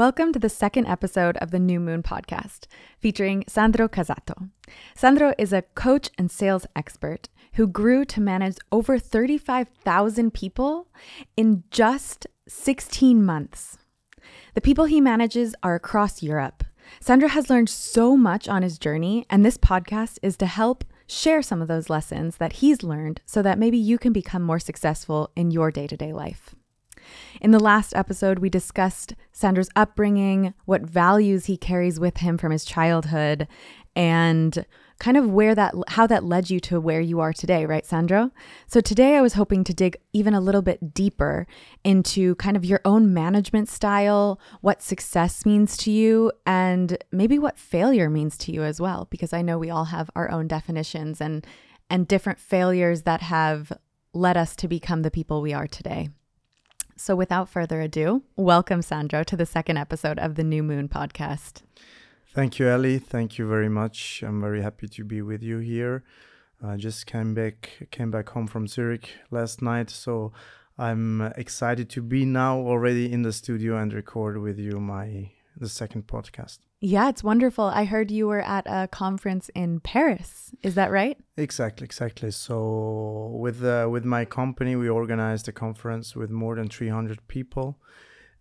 Welcome to the second episode of the New Moon podcast, featuring Sandro Cazzato. Sandro is a coach and sales expert who grew to manage over 35,000 people in just 16 months. The people he manages are across Europe. Sandro has learned so much on his journey, and this podcast is to help share some of those lessons that he's learned so that maybe you can become more successful in your day to day life. In the last episode, we discussed Sandro's upbringing, what values he carries with him from his childhood, and kind of where that how that led you to where you are today, right, Sandro? So today I was hoping to dig even a little bit deeper into kind of your own management style, what success means to you, and maybe what failure means to you as well, because I know we all have our own definitions and and different failures that have led us to become the people we are today. So, without further ado, welcome, Sandro, to the second episode of the New Moon podcast. Thank you, Ellie. Thank you very much. I'm very happy to be with you here. I just came back came back home from Zurich last night, so I'm excited to be now already in the studio and record with you my the second podcast. Yeah, it's wonderful. I heard you were at a conference in Paris. Is that right? Exactly, exactly. So with uh, with my company, we organized a conference with more than 300 people,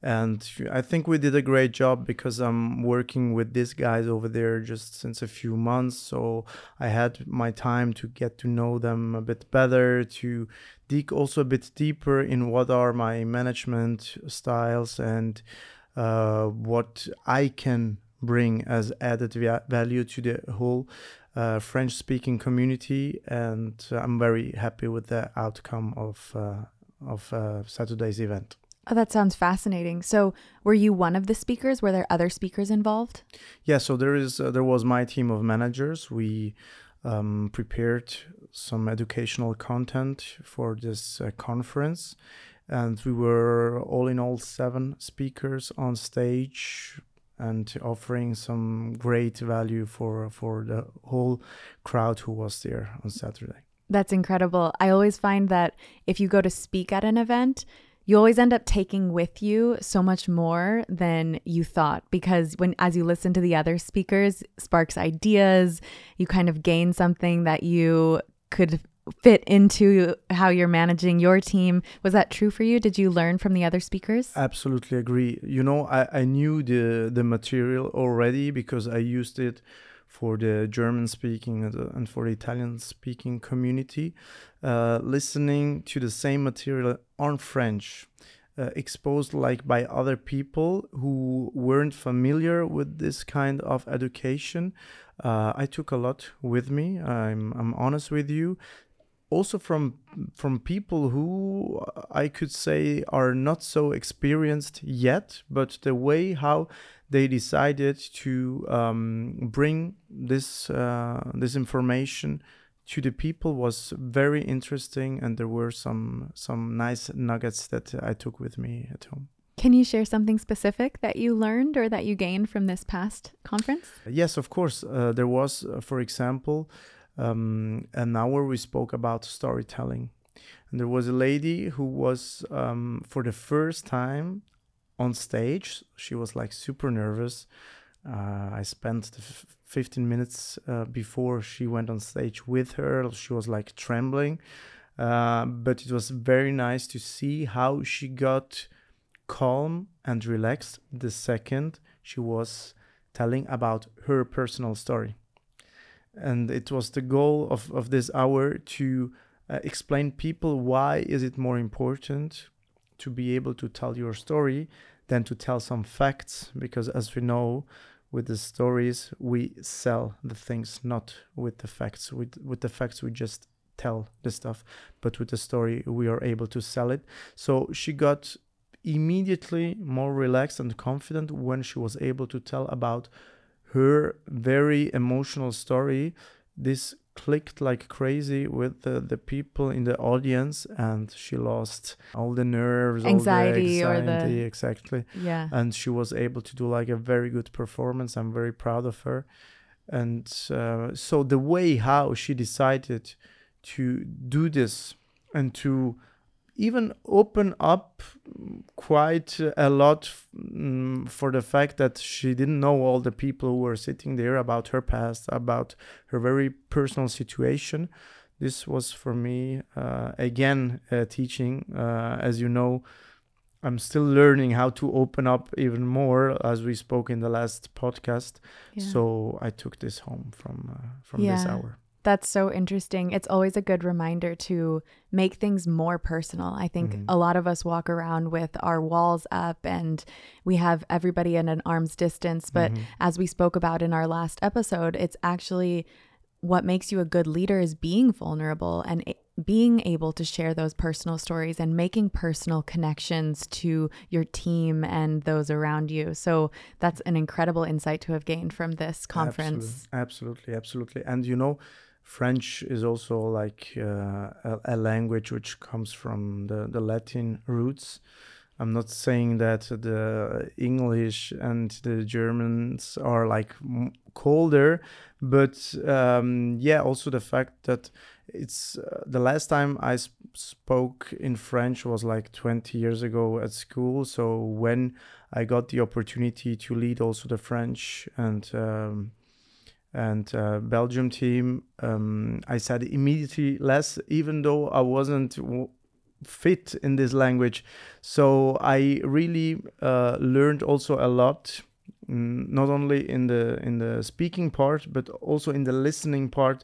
and I think we did a great job because I'm working with these guys over there just since a few months. So I had my time to get to know them a bit better, to dig also a bit deeper in what are my management styles and uh, what I can bring as added value to the whole uh, French speaking community. And I'm very happy with the outcome of, uh, of uh, Saturday's event. Oh, that sounds fascinating. So, were you one of the speakers? Were there other speakers involved? Yeah, so there is uh, there was my team of managers. We um, prepared some educational content for this uh, conference, and we were all in all seven speakers on stage and offering some great value for for the whole crowd who was there on Saturday. That's incredible. I always find that if you go to speak at an event, you always end up taking with you so much more than you thought because when as you listen to the other speakers sparks ideas you kind of gain something that you could fit into how you're managing your team. Was that true for you? Did you learn from the other speakers? Absolutely agree. You know, I, I knew the the material already because I used it for the German speaking and for the Italian speaking community. Uh, listening to the same material on French. Uh, exposed like by other people who weren't familiar with this kind of education uh, i took a lot with me i'm, I'm honest with you also from from people who I could say are not so experienced yet, but the way how they decided to um, bring this uh, this information to the people was very interesting, and there were some some nice nuggets that I took with me at home. Can you share something specific that you learned or that you gained from this past conference? Yes, of course. Uh, there was, uh, for example, um, an hour we spoke about storytelling. And there was a lady who was, um, for the first time on stage, she was like super nervous. Uh, I spent the f- 15 minutes uh, before she went on stage with her. She was like trembling. Uh, but it was very nice to see how she got calm and relaxed the second she was telling about her personal story and it was the goal of, of this hour to uh, explain people why is it more important to be able to tell your story than to tell some facts. Because as we know with the stories we sell the things not with the facts. With with the facts we just tell the stuff. But with the story we are able to sell it. So she got immediately more relaxed and confident when she was able to tell about her very emotional story, this clicked like crazy with the, the people in the audience and she lost all the nerves anxiety, all the anxiety or the exactly. Yeah. And she was able to do like a very good performance. I'm very proud of her. And uh, so the way how she decided to do this and to even open up quite a lot mm, for the fact that she didn't know all the people who were sitting there about her past, about her very personal situation. This was for me uh, again uh, teaching. Uh, as you know, I'm still learning how to open up even more, as we spoke in the last podcast. Yeah. So I took this home from uh, from Yeah. this hour. That's so interesting. It's always a good reminder to make things more personal. I think Mhm. a lot of us walk around with our walls up and we have everybody at an arm's distance. But Mhm. as we spoke about in our last episode, it's actually what makes you a good leader is being vulnerable and a- being able to share those personal stories and making personal connections to your team and those around you. So that's an incredible insight to have gained from this conference. Absolutely, absolutely, absolutely. And you know, French is also like uh, a, a language which comes from the, the Latin roots. I'm not saying that the English and the Germans are like colder, but um, yeah, also the fact that it's uh, the last time I sp- spoke in French was like 20 years ago at school. So when I got the opportunity to lead also the French and um, and uh, Belgium team, um, I said immediately less, even though I wasn't w- fit in this language. So I really uh, learned also a lot, mm, not only in the in the speaking part, but also in the listening part,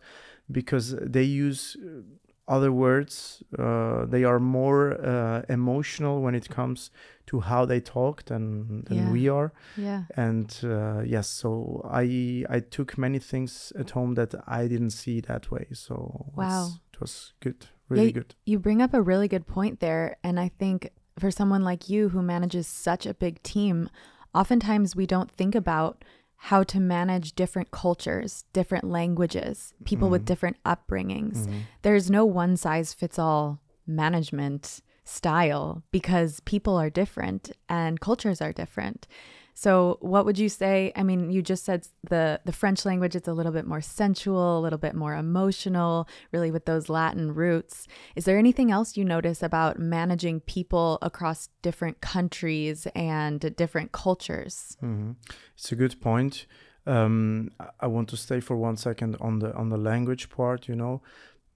because they use uh, other words. Uh, they are more uh, emotional when it comes to how they talked and, than Yeah. we are Yeah. and uh, yes so i i took many things at home that i didn't see that way so Wow. it was good really Yeah, good You bring up a really good point there. And I think for someone like you who manages such a big team, oftentimes we don't think about how to manage different cultures, different languages, people with Mhm. different upbringings. Mhm. There's no one size fits all management style because people are different and cultures are different. So, what would you say? I mean, you just said the the French language is a little bit more sensual, a little bit more emotional, really with those Latin roots. Is there anything else you notice about managing people across different countries and different cultures? Mhm. It's a good point. Um, I want to stay for one second on the on the language part. You know,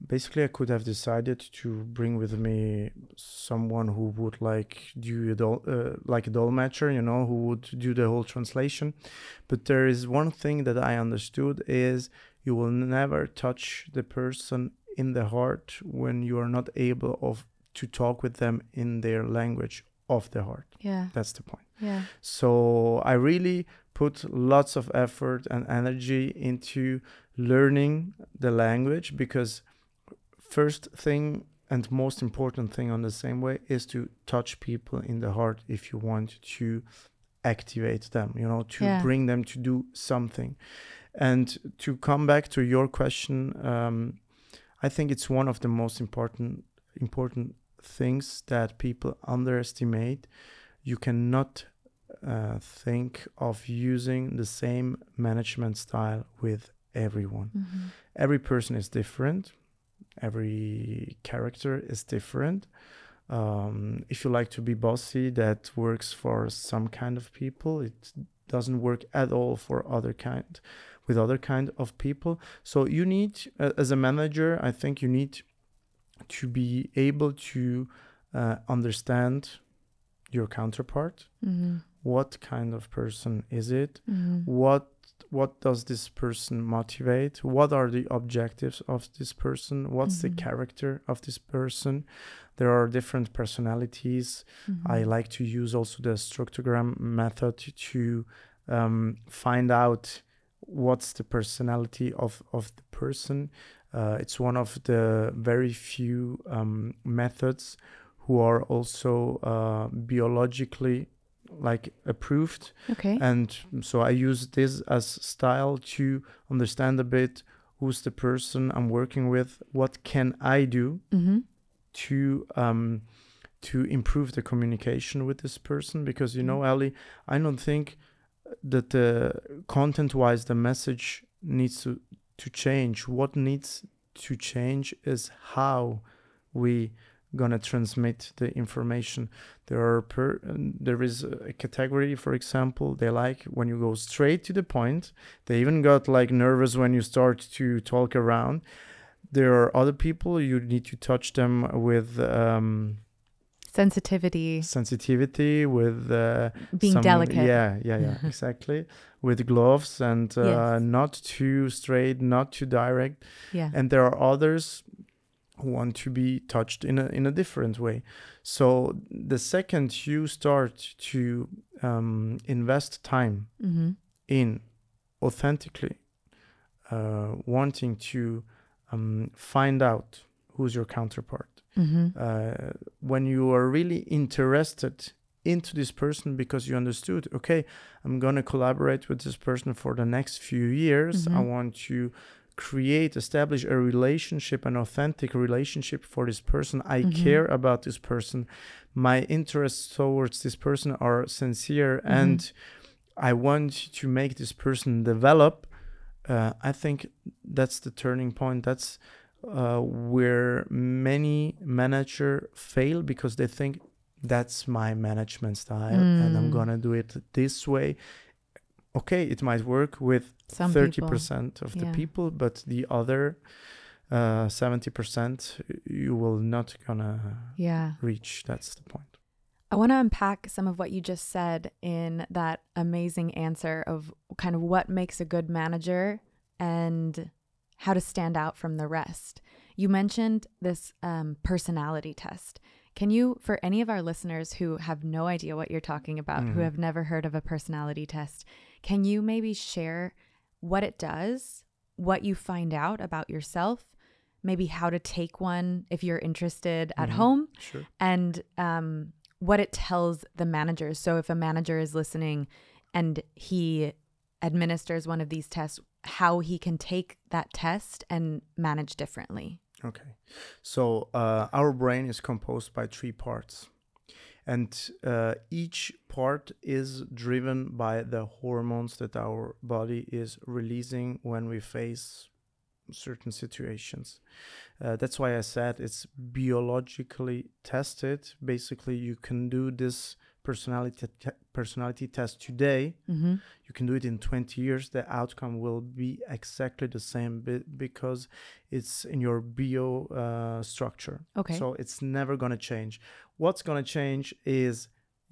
basically, I could have decided to bring with me someone who would like do a dol- uh, like a dolmetscher. You know, who would do the whole translation. But there is one thing that I understood is you will never touch the person in the heart when you are not able of to talk with them in their language of the heart. Yeah, That's the point. yeah, So I really put lots of effort and energy into learning the language because first thing and most important thing on the same way is to touch people in the heart if you want to activate them you know to Yeah. bring them to do something and to come back to your question um, i think it's one of the most important important things that people underestimate you cannot uh, think of using the same management style with everyone. Mhm. Every person is different. Every character is different. Um, if you like to be bossy, that works for some kind of people. It doesn't work at all for other kind, with other kind of people. So you need, as a manager, I think you need to be able to uh, understand your counterpart Mhm. what kind of person is it Mhm. what what does this person motivate? What are the objectives of this person? What's Mhm. the character of this person? There are different personalities. I Mhm. like to use also the structogram method to um, find out what's the personality of of the person. Uh, it's one of the very few um, methods who are also uh, biologically like approved. Okay. and so i use this as style to understand a bit who's the person i'm working with what can i do hmm to um to improve the communication with this person? Because you know ali i don't think that the content wise the message needs to to change. What needs to change is how we gonna transmit the information. There are per there is a category for example they like when you go straight to the point. They even got like nervous when you start to talk around. There are other people you need to touch them with um, sensitivity. Sensitivity with uh, being some- delicate. yeah yeah yeah exactly. With gloves and uh, Yes. not too straight not too direct. Yeah. And there are others want to be touched in a in a different way so the second you start to um, invest time mm-hmm. in authentically uh, wanting to um, find out who's your counterpart Mm-hmm. uh, when you are really interested into this person because you understood okay i'm going to collaborate with this person for the next few years i Mhm. want to create establish a relationship an authentic relationship for this person i Mhm. care about this person my interests towards this person are sincere and i want to make this person develop uh, i think that's the turning point that's uh, where many manager fail because they think that's my management style and I'm Mm. gonna do it this way. Okay, it might work with Some thirty people. percent of the yeah. people, but the other seventy percent you will not gonna yeah reach. That's the point. I want to unpack some of what you just said in that amazing answer of kind of what makes a good manager and how to stand out from the rest. You mentioned this um, personality test. Can you, for any of our listeners who have no idea what you're talking about, who Mhm. have never heard of a personality test, can you maybe share what it does, what you find out about yourself, maybe how to take one if you're interested at Mhm. home? Sure. and um, what it tells the managers. So if a manager is listening and he administers one of these tests, how he can take that test and manage differently. Okay. So uh, our brain is composed by three parts. And uh, each part is driven by the hormones that our body is releasing when we face certain situations. Uh, that's why I said it's biologically tested. Basically, you can do this personality te- personality test today Mm-hmm. you can do it in 20 years the outcome will be exactly the same be- because it's in your bio uh, structure Okay. so it's never going to change what's going to change is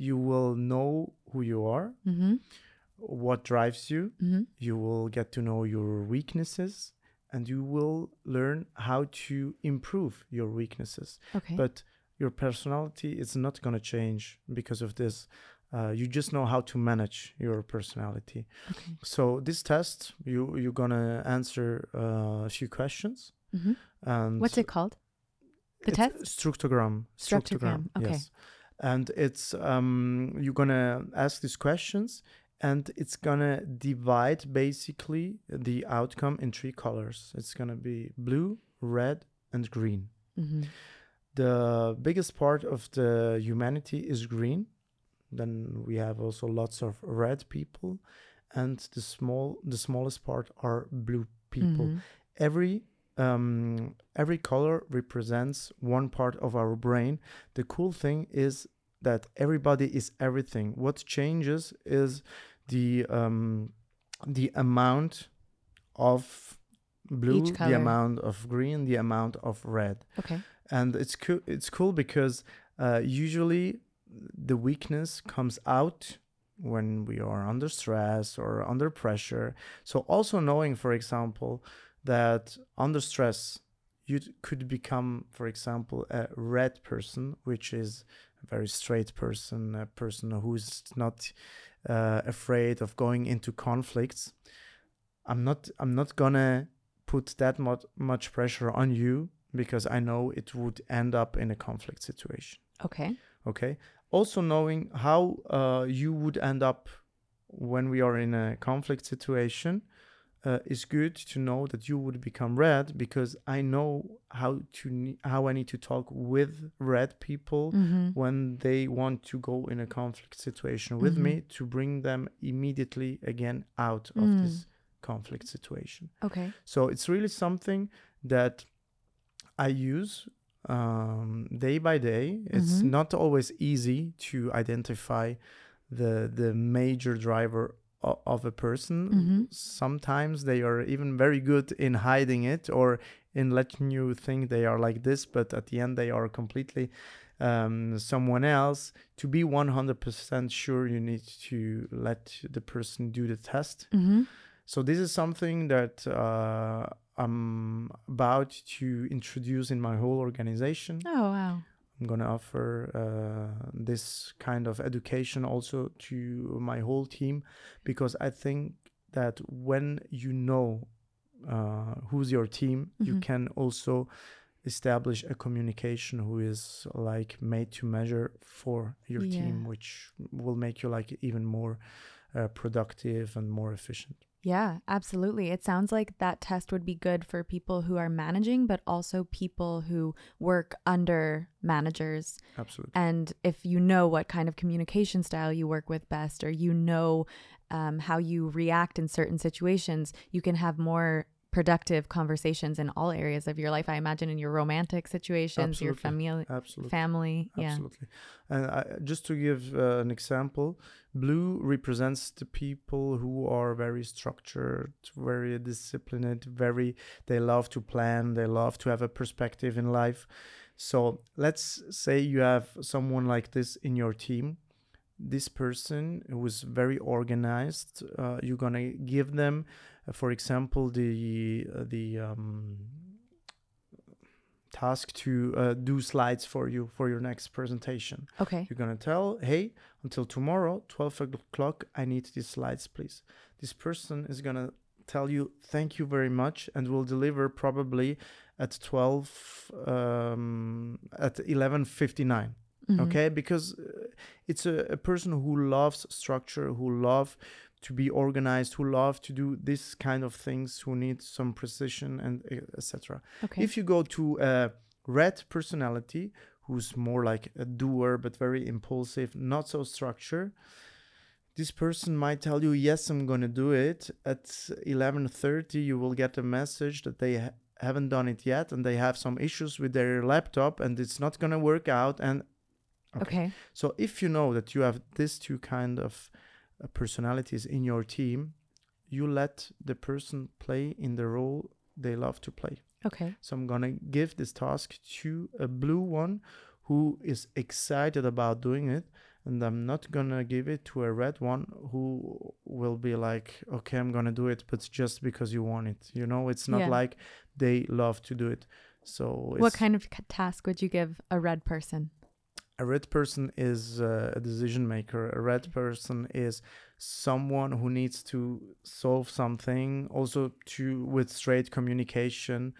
you will know who you are mm-hmm. what drives you Mm-hmm. you will get to know your weaknesses and you will learn how to improve your weaknesses Okay. but your personality is not going to change because of this uh, you just know how to manage your personality okay. so this test you you're gonna answer uh, a few questions Mm-hmm. and What's it called? The test? structogram Structogram, okay. yes and it's um you're gonna ask these questions and it's gonna divide basically the outcome in three colors it's gonna be blue red and green Mm-hmm. The biggest part of the humanity is green. Then we have also lots of red people and the small the smallest part are blue people. Mhm. every um, every color represents one part of our brain. The cool thing is that everybody is everything. What changes is the um, the amount of blue the amount of green the amount of red. Okay. And it's cool it's cool because uh, usually the weakness comes out when we are under stress or under pressure. So also knowing for example that under stress you could become for example a red person which is a very straight person a person who's not uh, afraid of going into conflicts. I'm not i'm not gonna put that much much pressure on you because I know it would end up in a conflict situation. Okay. Okay. Also, knowing how uh, you would end up when we are in a conflict situation uh, is good to know that you would become red because I know how to how I need to talk with red people Mm-hmm. when they want to go in a conflict situation with Mhm. me to bring them immediately again out of Mm. this conflict situation. Okay. So it's really something that I use um, day by day. It's Mhm. not always easy to identify the the major driver o- of a person. Mhm. Sometimes they are even very good in hiding it or in letting you think they are like this, but at the end they are completely um, someone else. To be 100% sure, you need to let the person do the test. hmm So this is something that uh, I'm about to introduce in my whole organization. Oh wow. I'm gonna offer uh, this kind of education also to my whole team because I think that when you know uh, who's your team, you Mhm. can also establish a communication who is like made to measure for your team, which will make you like even more uh, productive and more efficient. Yeah, absolutely. It sounds like that test would be good for people who are managing, but also people who work under managers. Absolutely. And if you know what kind of communication style you work with best, or you know um, how you react in certain situations, you can have more productive conversations in all areas of your life. I imagine in your romantic situations, your Absolutely. family, Absolutely. family. Yeah. Absolutely. And I, just to give uh, an example, blue represents the people who are very structured, very disciplined, very they love to plan, they love to have a perspective in life. So let's say you have someone like this in your team. This person who is very organized, uh, you're gonna give them, for example, the uh, the um, task to uh, do slides for you for your next presentation. Okay. You're gonna tell, hey, until tomorrow, 12 o'clock, I need these slides, please. This person is gonna tell you, thank you very much, and will deliver probably at 12, um, at 11.59 Mhm. okay because uh, it's a, a person who loves structure who love to be organized who love to do this kind of things who need some precision and etc Okay. if you go to a red personality who's more like a doer but very impulsive not so structured this person might tell you yes i'm going to do it at 11:30 you will get a message that they ha- haven't done it yet and they have some issues with their laptop and it's not going to work out and okay. so if you know that you have these two kind of personalities in your team, you let the person play in the role they love to play. Okay. So I'm gonna give this task to a blue one who is excited about doing it, and I'm not gonna give it to a red one who will be like, okay, I'm gonna do it, but just because you want it. You know, it's not Yeah. like they love to do it. So What kind of task would you give a red person? A red person is uh, a decision maker a red person is someone who needs to solve something also to with straight communication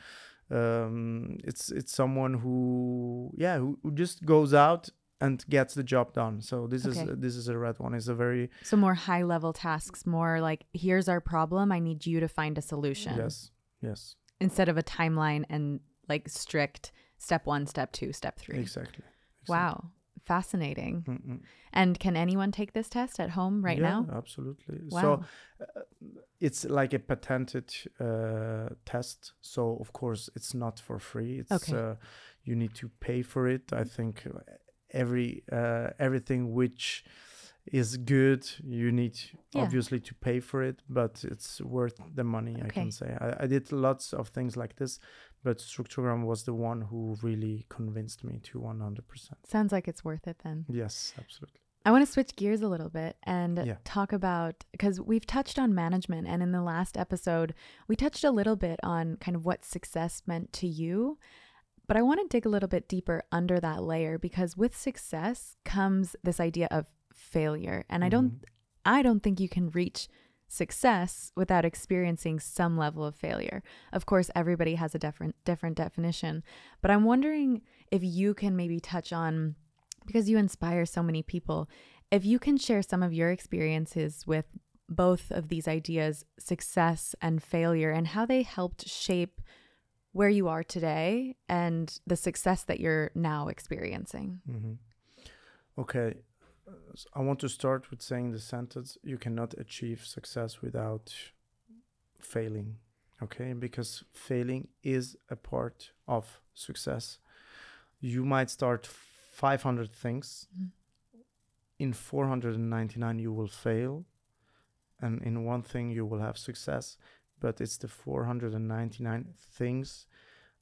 um, it's it's someone who yeah who, who just goes out and gets the job done so this Okay. is this is a red one it's a very So more high level tasks, more like here's our problem. I need you to find a solution yes yes instead of a timeline and like strict step one, step two, step three. exactly. Wow. Fascinating. Mm-mm. And can anyone take this test at home right Yeah, now? absolutely Wow. so uh, it's like a patented uh, test so of course it's not for free it's Okay. uh, you need to pay for it i think every uh, everything which is good you need Yeah. obviously to pay for it but it's worth the money i can say I, I did lots of things like this but structogram was the one who really convinced me to 100% Sounds like it's worth it then. yes absolutely I want to switch gears a little bit and Yeah. talk about because we've touched on management, and in the last episode, we touched a little bit on kind of what success meant to you. But I want to dig a little bit deeper under that layer because with success comes this idea of failure, and I don't, mm-hmm. I don't think you can reach success without experiencing some level of failure. Of course, everybody has a different different definition, but I'm wondering if you can maybe touch on because you inspire so many people, if you can share some of your experiences with both of these ideas, success and failure, and how they helped shape where you are today and the success that you're now experiencing. hmm Okay, I want to start with saying the sentence you cannot achieve success without failing. Okay, because failing is a part of success. you might start 500 things Mhm. in 499 you will fail and in one thing you will have success but it's the 499 things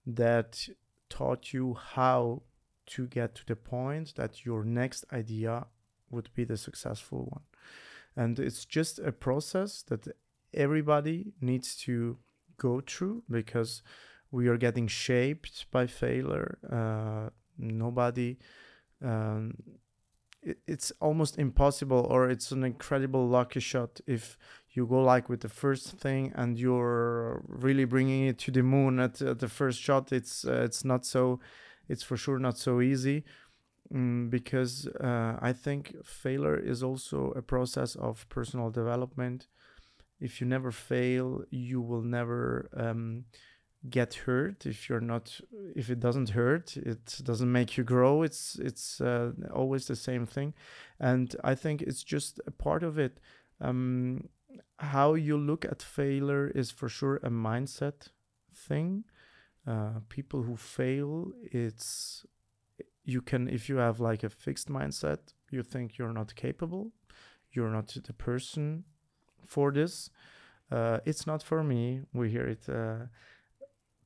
that taught you how to get to the point that your next idea would be the successful one. And it's just a process that everybody needs to go through because we are getting shaped by failure. Uh, nobody um, it, it's almost impossible or it's an incredible lucky shot if you go like with the first thing and you're really bringing it to the moon at, at the first shot. It's uh, it's not so it's for sure not so easy mm, because uh, i think failure is also a process of personal development. If you never fail you will never um, get hurt. If you're not if it doesn't hurt it doesn't make you grow. It's it's uh, always the same thing. And i think it's just a part of it. Um, how you look at failure is for sure a mindset thing. Uh, people who fail it's you can if you have like a fixed mindset you think you're not capable you're not the person for this uh, it's not for me we hear it uh,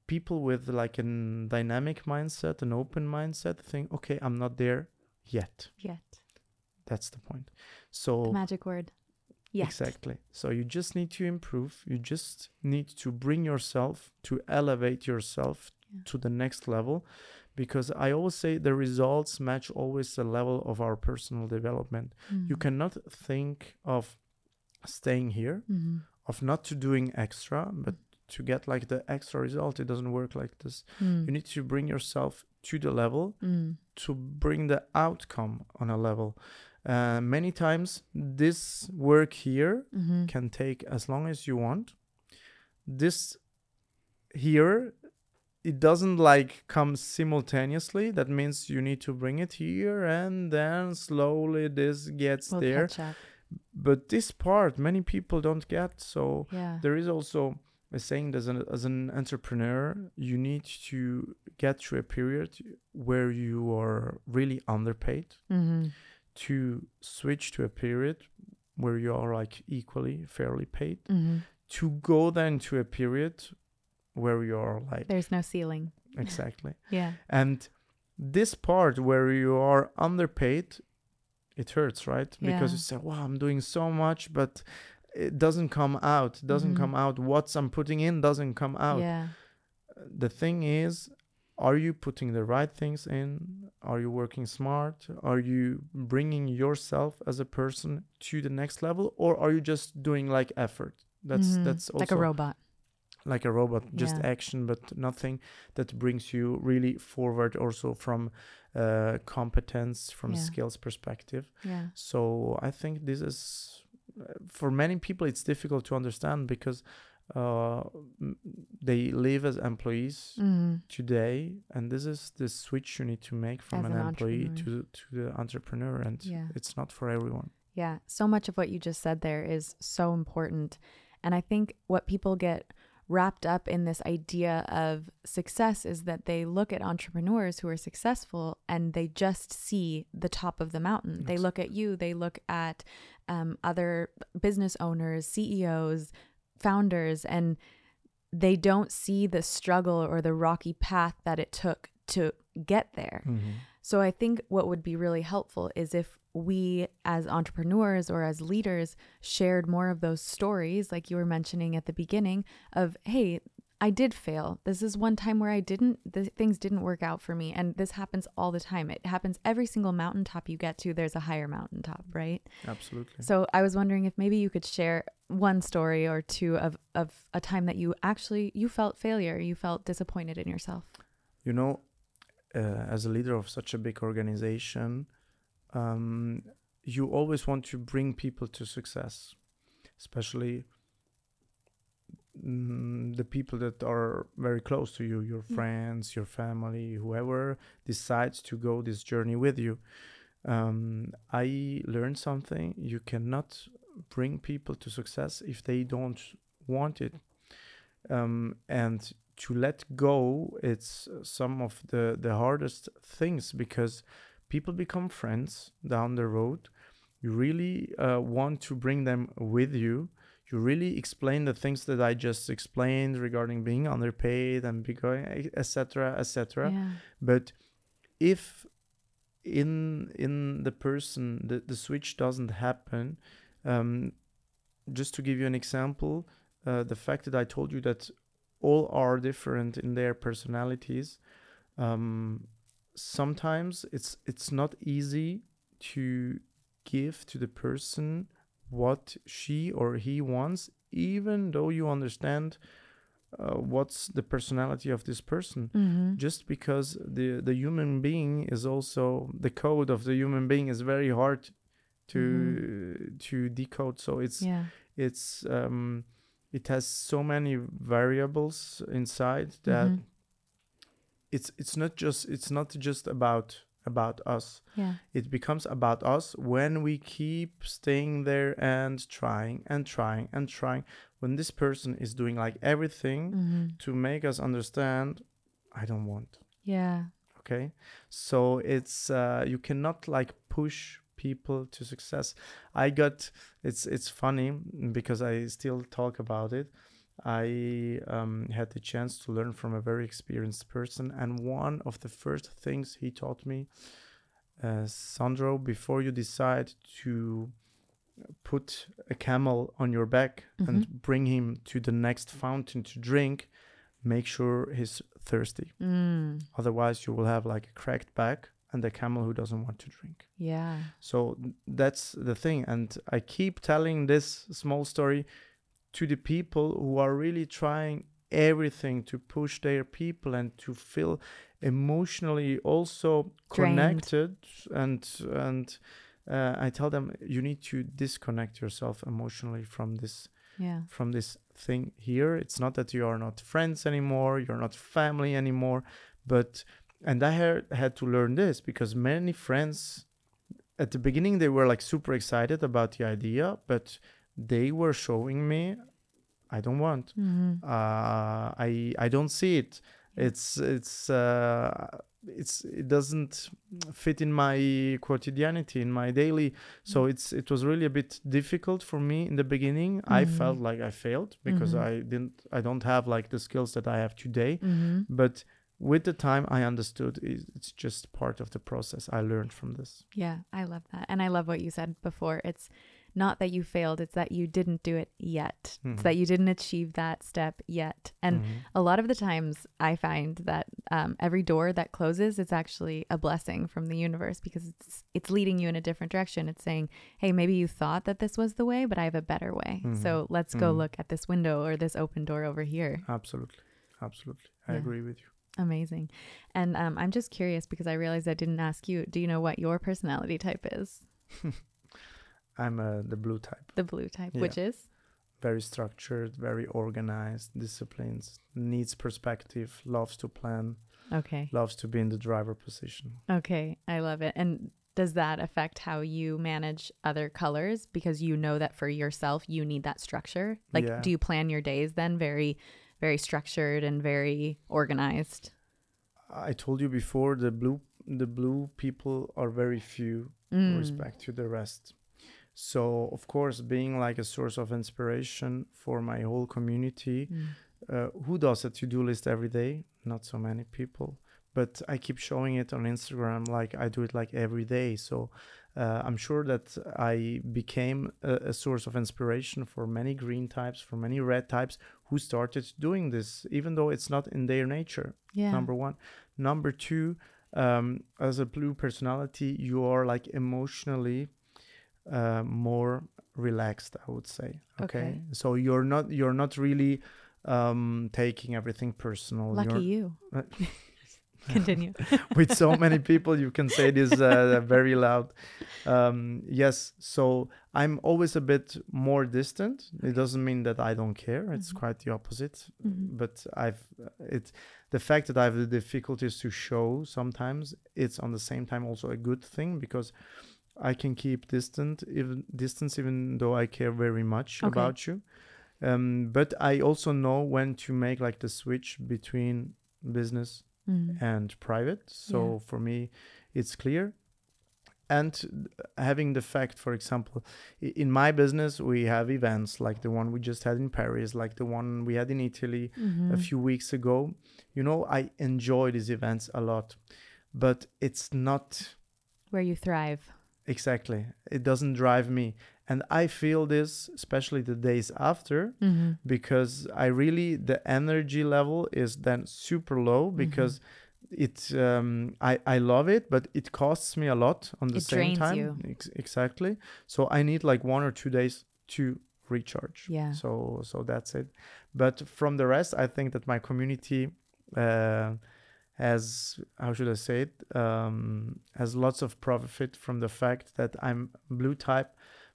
people with like a dynamic mindset an open mindset think okay i'm not there yet Yet. that's the point so The magic word. Yet. Exactly. So you just need to improve. You just need to bring yourself to elevate yourself Yeah. to the next level because I always say the results match always the level of our personal development. You Mm. cannot think of staying here, Mhm. of not to doing extra, but to get like the extra result. It doesn't work like this. Mm. You need to bring yourself to the level Mm. to bring the outcome on a level. Uh, many times, this work here Mhm. can take as long as you want. This here, it doesn't like come simultaneously. That means you need to bring it here and then slowly this gets We'll there. But this part, many people don't get. So Yeah. there is also a saying that as an, as an entrepreneur, you need to get through a period where you are really underpaid hmm to switch to a period where you are like equally fairly paid hmm to go then to a period where you are like There's no ceiling. exactly Yeah. and this part where you are underpaid it hurts right because Yeah. you say wow i'm doing so much but it doesn't come out it doesn't Mhm. come out what i'm putting in doesn't come out Yeah. the thing is are you putting the right things in are you working smart are you bringing yourself as a person to the next level or are you just doing like effort that's Mhm. that's also like a robot. Like a robot just Yeah. action but nothing that brings you really forward also from uh, competence from Yeah. skills perspective Yeah. so i think this is uh, for many people it's difficult to understand because uh, they live as employees Mm. today and this is the switch you need to make from an, an employee to to the entrepreneur and Yeah. it's not for everyone Yeah, so much of what you just said there is so important. And I think what people get wrapped up in this idea of success is that they look at entrepreneurs who are successful and they just see the top of the mountain. They look at you, they look at um, other business owners, CEOs, founders, and they don't see the struggle or the rocky path that it took to get there. So I think what would be really helpful is if we as entrepreneurs or as leaders shared more of those stories like you were mentioning at the beginning of hey, I did fail. This is one time where I didn't the things didn't work out for me and this happens all the time. It happens every single mountaintop you get to there's a higher mountaintop, right? absolutely So I was wondering if maybe you could share one story or two of of a time that you actually you felt failure, you felt disappointed in yourself. you know as a leader of such a big organization um, you always want to bring people to success especially mm, the people that are very close to you your Mm. friends your family whoever decides to go this journey with you. Um, i learned something. You cannot bring people to success if they don't want it. Um, and to let go it's some of the the hardest things because people become friends down the road. You really uh, want to bring them with you. You really explain the things that i just explained regarding being underpaid and becoming etc etc Yeah. but if in in the person the, the switch doesn't happen um, just to give you an example uh, the fact that i told you that all are different in their personalities um, sometimes it's it's not easy to give to the person what she or he wants even though you understand uh, what's the personality of this person Mm-hmm. just because the the human being is also the code of the human being is very hard to to decode so it's Yeah. it's um it has so many variables inside that Mhm. it's it's not just it's not just about about us Yeah. it becomes about us when we keep staying there and trying and trying and trying when this person is doing like everything Mm-hmm. to make us understand i don't want Yeah. okay so it's uh, you cannot like push people to success. I got it's it's funny because i still talk about it. I um, had the chance to learn from a very experienced person and one of the first things he taught me uh, sandro before you decide to put a camel on your back and bring him to the next fountain to drink make sure he's thirsty. Mm. otherwise you will have like a cracked back and a camel who doesn't want to drink Yeah. so that's the thing and i keep telling this small story to the people who are really trying everything to push their people and to feel emotionally also Drained. connected and and uh, i tell them you need to disconnect yourself emotionally from this Yeah. from this thing here. It's not that you are not friends anymore, you're not family anymore, but and I had had to learn this because many friends at the beginning they were like super excited about the idea, but they were showing me I don't want. Mm-hmm. Uh, I I don't see it. It's it's uh, it's it doesn't fit in my quotidianity in my daily so it's it was really a bit difficult for me in the beginning i Mhm. felt like i failed because Mhm. i didn't i don't have like the skills that i have today Mm-hmm. but with the time i understood it's just part of the process i learned from this Yeah, I love that. And I love what you said before. It's not that you failed, it's that you didn't do it yet. Mhm. It's that you didn't achieve that step yet. And Mhm. a lot of the times I find that um, every door that closes is actually a blessing from the universe because it's it's leading you in a different direction. It's saying, hey, maybe you thought that this was the way, but I have a better way. Mhm. So let's go Mhm. look at this window or this open door over here. absolutely absolutely i Yeah. agree with you Amazing. And um, I'm just curious because I realized I didn't ask you. Do you know what your personality type is? i'm uh, the blue type The blue type, Yeah. which is? very structured very organized disciplines needs perspective loves to plan Okay. loves to be in the driver position Okay. I love it. And does that affect how you manage other colors because you know that for yourself you need that structure? Like Yeah. do you plan your days then very very structured and very organized? I told you before the blue the blue people are very few Mm. in respect to the rest. So of course, being like a source of inspiration for my whole community, Mm. uh, who does a to-do list every day? Not so many people. But I keep showing it on Instagram, like I do it like every day. So uh, I'm sure that I became a, a source of inspiration for many green types, for many red types who started doing this, even though it's not in their nature Yeah. number one number two um, as a blue personality you are like emotionally uh, more relaxed i would say okay, Okay. so you're not you're not really um, taking everything personal Lucky You're- you. Uh, Continue. with so many people you can say this uh, very loud um, yes so i'm always a bit more distant it doesn't mean that i don't care it's Mhm. quite the opposite Mhm. but i've it the fact that i have the difficulties to show sometimes it's on the same time also a good thing because i can keep distant even distance even though i care very much Okay. about you Um, but I also know when to make like the switch between business Mm. and private. So Yeah. for me, it's clear. And having the fact, for example, in my business, we have events like the one we just had in Paris, like the one we had in Italy a Mhm. few weeks ago. You know, I enjoy these events a lot, but it's not Where you thrive. exactly, it doesn't drive me. And I feel this, especially the days after, Mm-hmm. because I really the energy level is then super low Mm-hmm. because it um I I love it but it costs me a lot on the It same time you. Ex- exactly so I need like one or two days to recharge Yeah. so so that's it but from the rest I think that my community uh has how should I say it um has lots of profit from the fact that I'm blue type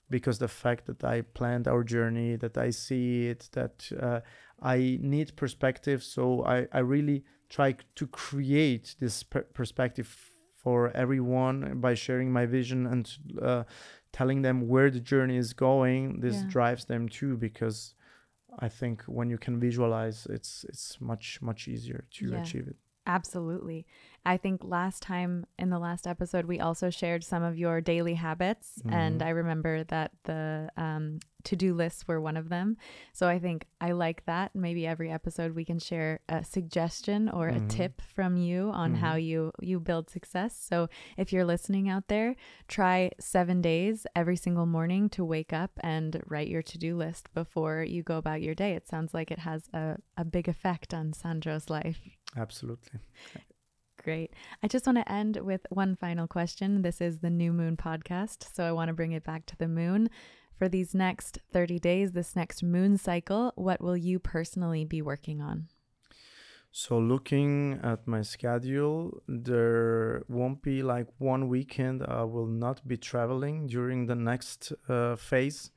because the fact that I planned our journey, that I see it, that uh, I need perspective. So I, I really try to create this per- perspective for everyone by sharing my vision and uh, telling them where the journey is going. This Yeah. drives them too because I think when you can visualize, it's it's much much easier to Yeah. achieve it. Absolutely. I think last time in the last episode, we also shared some of your daily habits. And Mhm. I remember that the um, to do lists were one of them. So I think I like that. Maybe every episode we can share a suggestion or a Mhm. tip from you on how you, you build success. So if you're listening out there, try seven days every single morning to wake up and write your to do list before you go about your day. It sounds like it has a, a big effect on Sandro's life. Absolutely. Great. I just want to end with one final question. This is the New Moon podcast. So I want to bring it back to the moon. For these next 30 days, this next moon cycle, what will you personally be working on? So looking at my schedule, there won't be like one weekend I will not be traveling during the next uh, phase.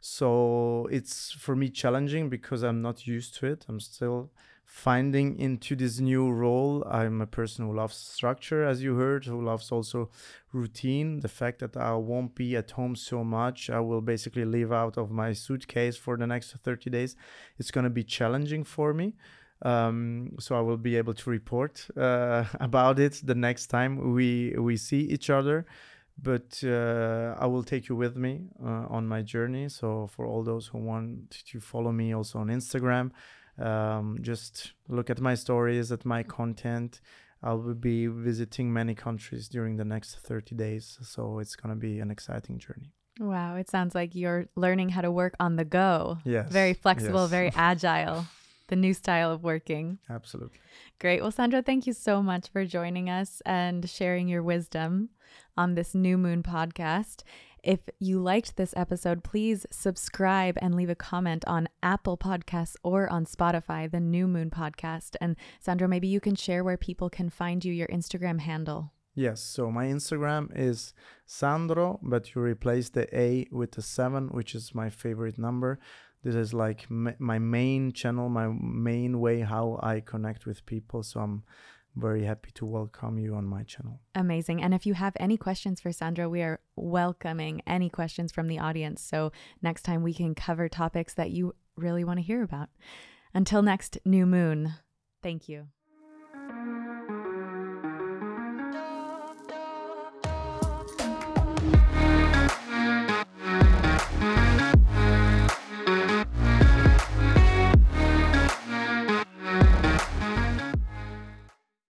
So it's for me challenging because I'm not used to it. I'm still finding into this new role. I'm a person who loves structure, as you heard, who loves also routine. The fact that I won't be at home so much, I will basically live out of my suitcase for the next 30 days. It's going to be challenging for me um, so I will be able to report uh, about it the next time we we see each other. But uh, I will take you with me uh, on my journey. So for all those who want to follow me also on Instagram, um, just look at my stories, at my content. I will be visiting many countries during the next 30 days. So it's going to be an exciting journey. Wow, it sounds like you're learning how to work on the go. Yes. Very flexible, yes. very agile. The new style of working. Absolutely. Great. Well, Sandro, thank you so much for joining us and sharing your wisdom on this New Moon podcast. If you liked this episode, please subscribe and leave a comment on Apple Podcasts or on Spotify, the New Moon podcast. And Sandro, maybe you can share where people can find you, your Instagram handle. Yes, so my Instagram is Sandro, but you replace the A with the seven, which is my favorite number. This is like my main channel, my main way how I connect with people. So I'm very happy to welcome you on my channel. Amazing. And if you have any questions for Sandro, we are welcoming any questions from the audience. So next time we can cover topics that you really want to hear about. Until next new moon, thank you.